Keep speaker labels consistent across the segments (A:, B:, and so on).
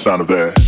A: Sound of that.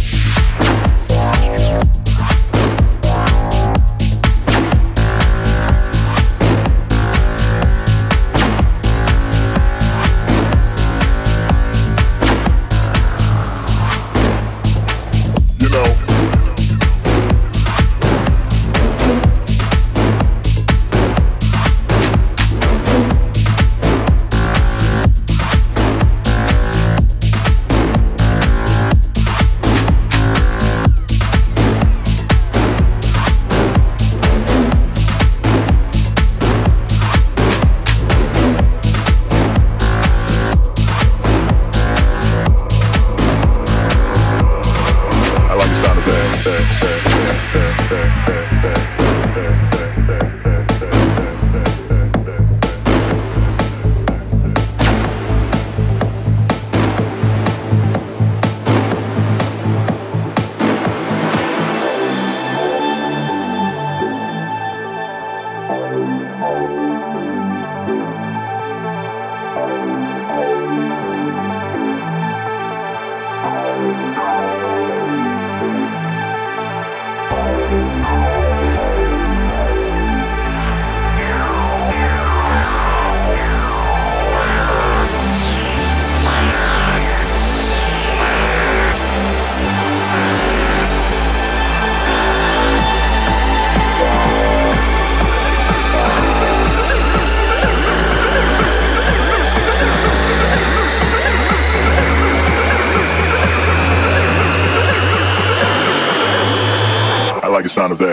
A: Sound of that.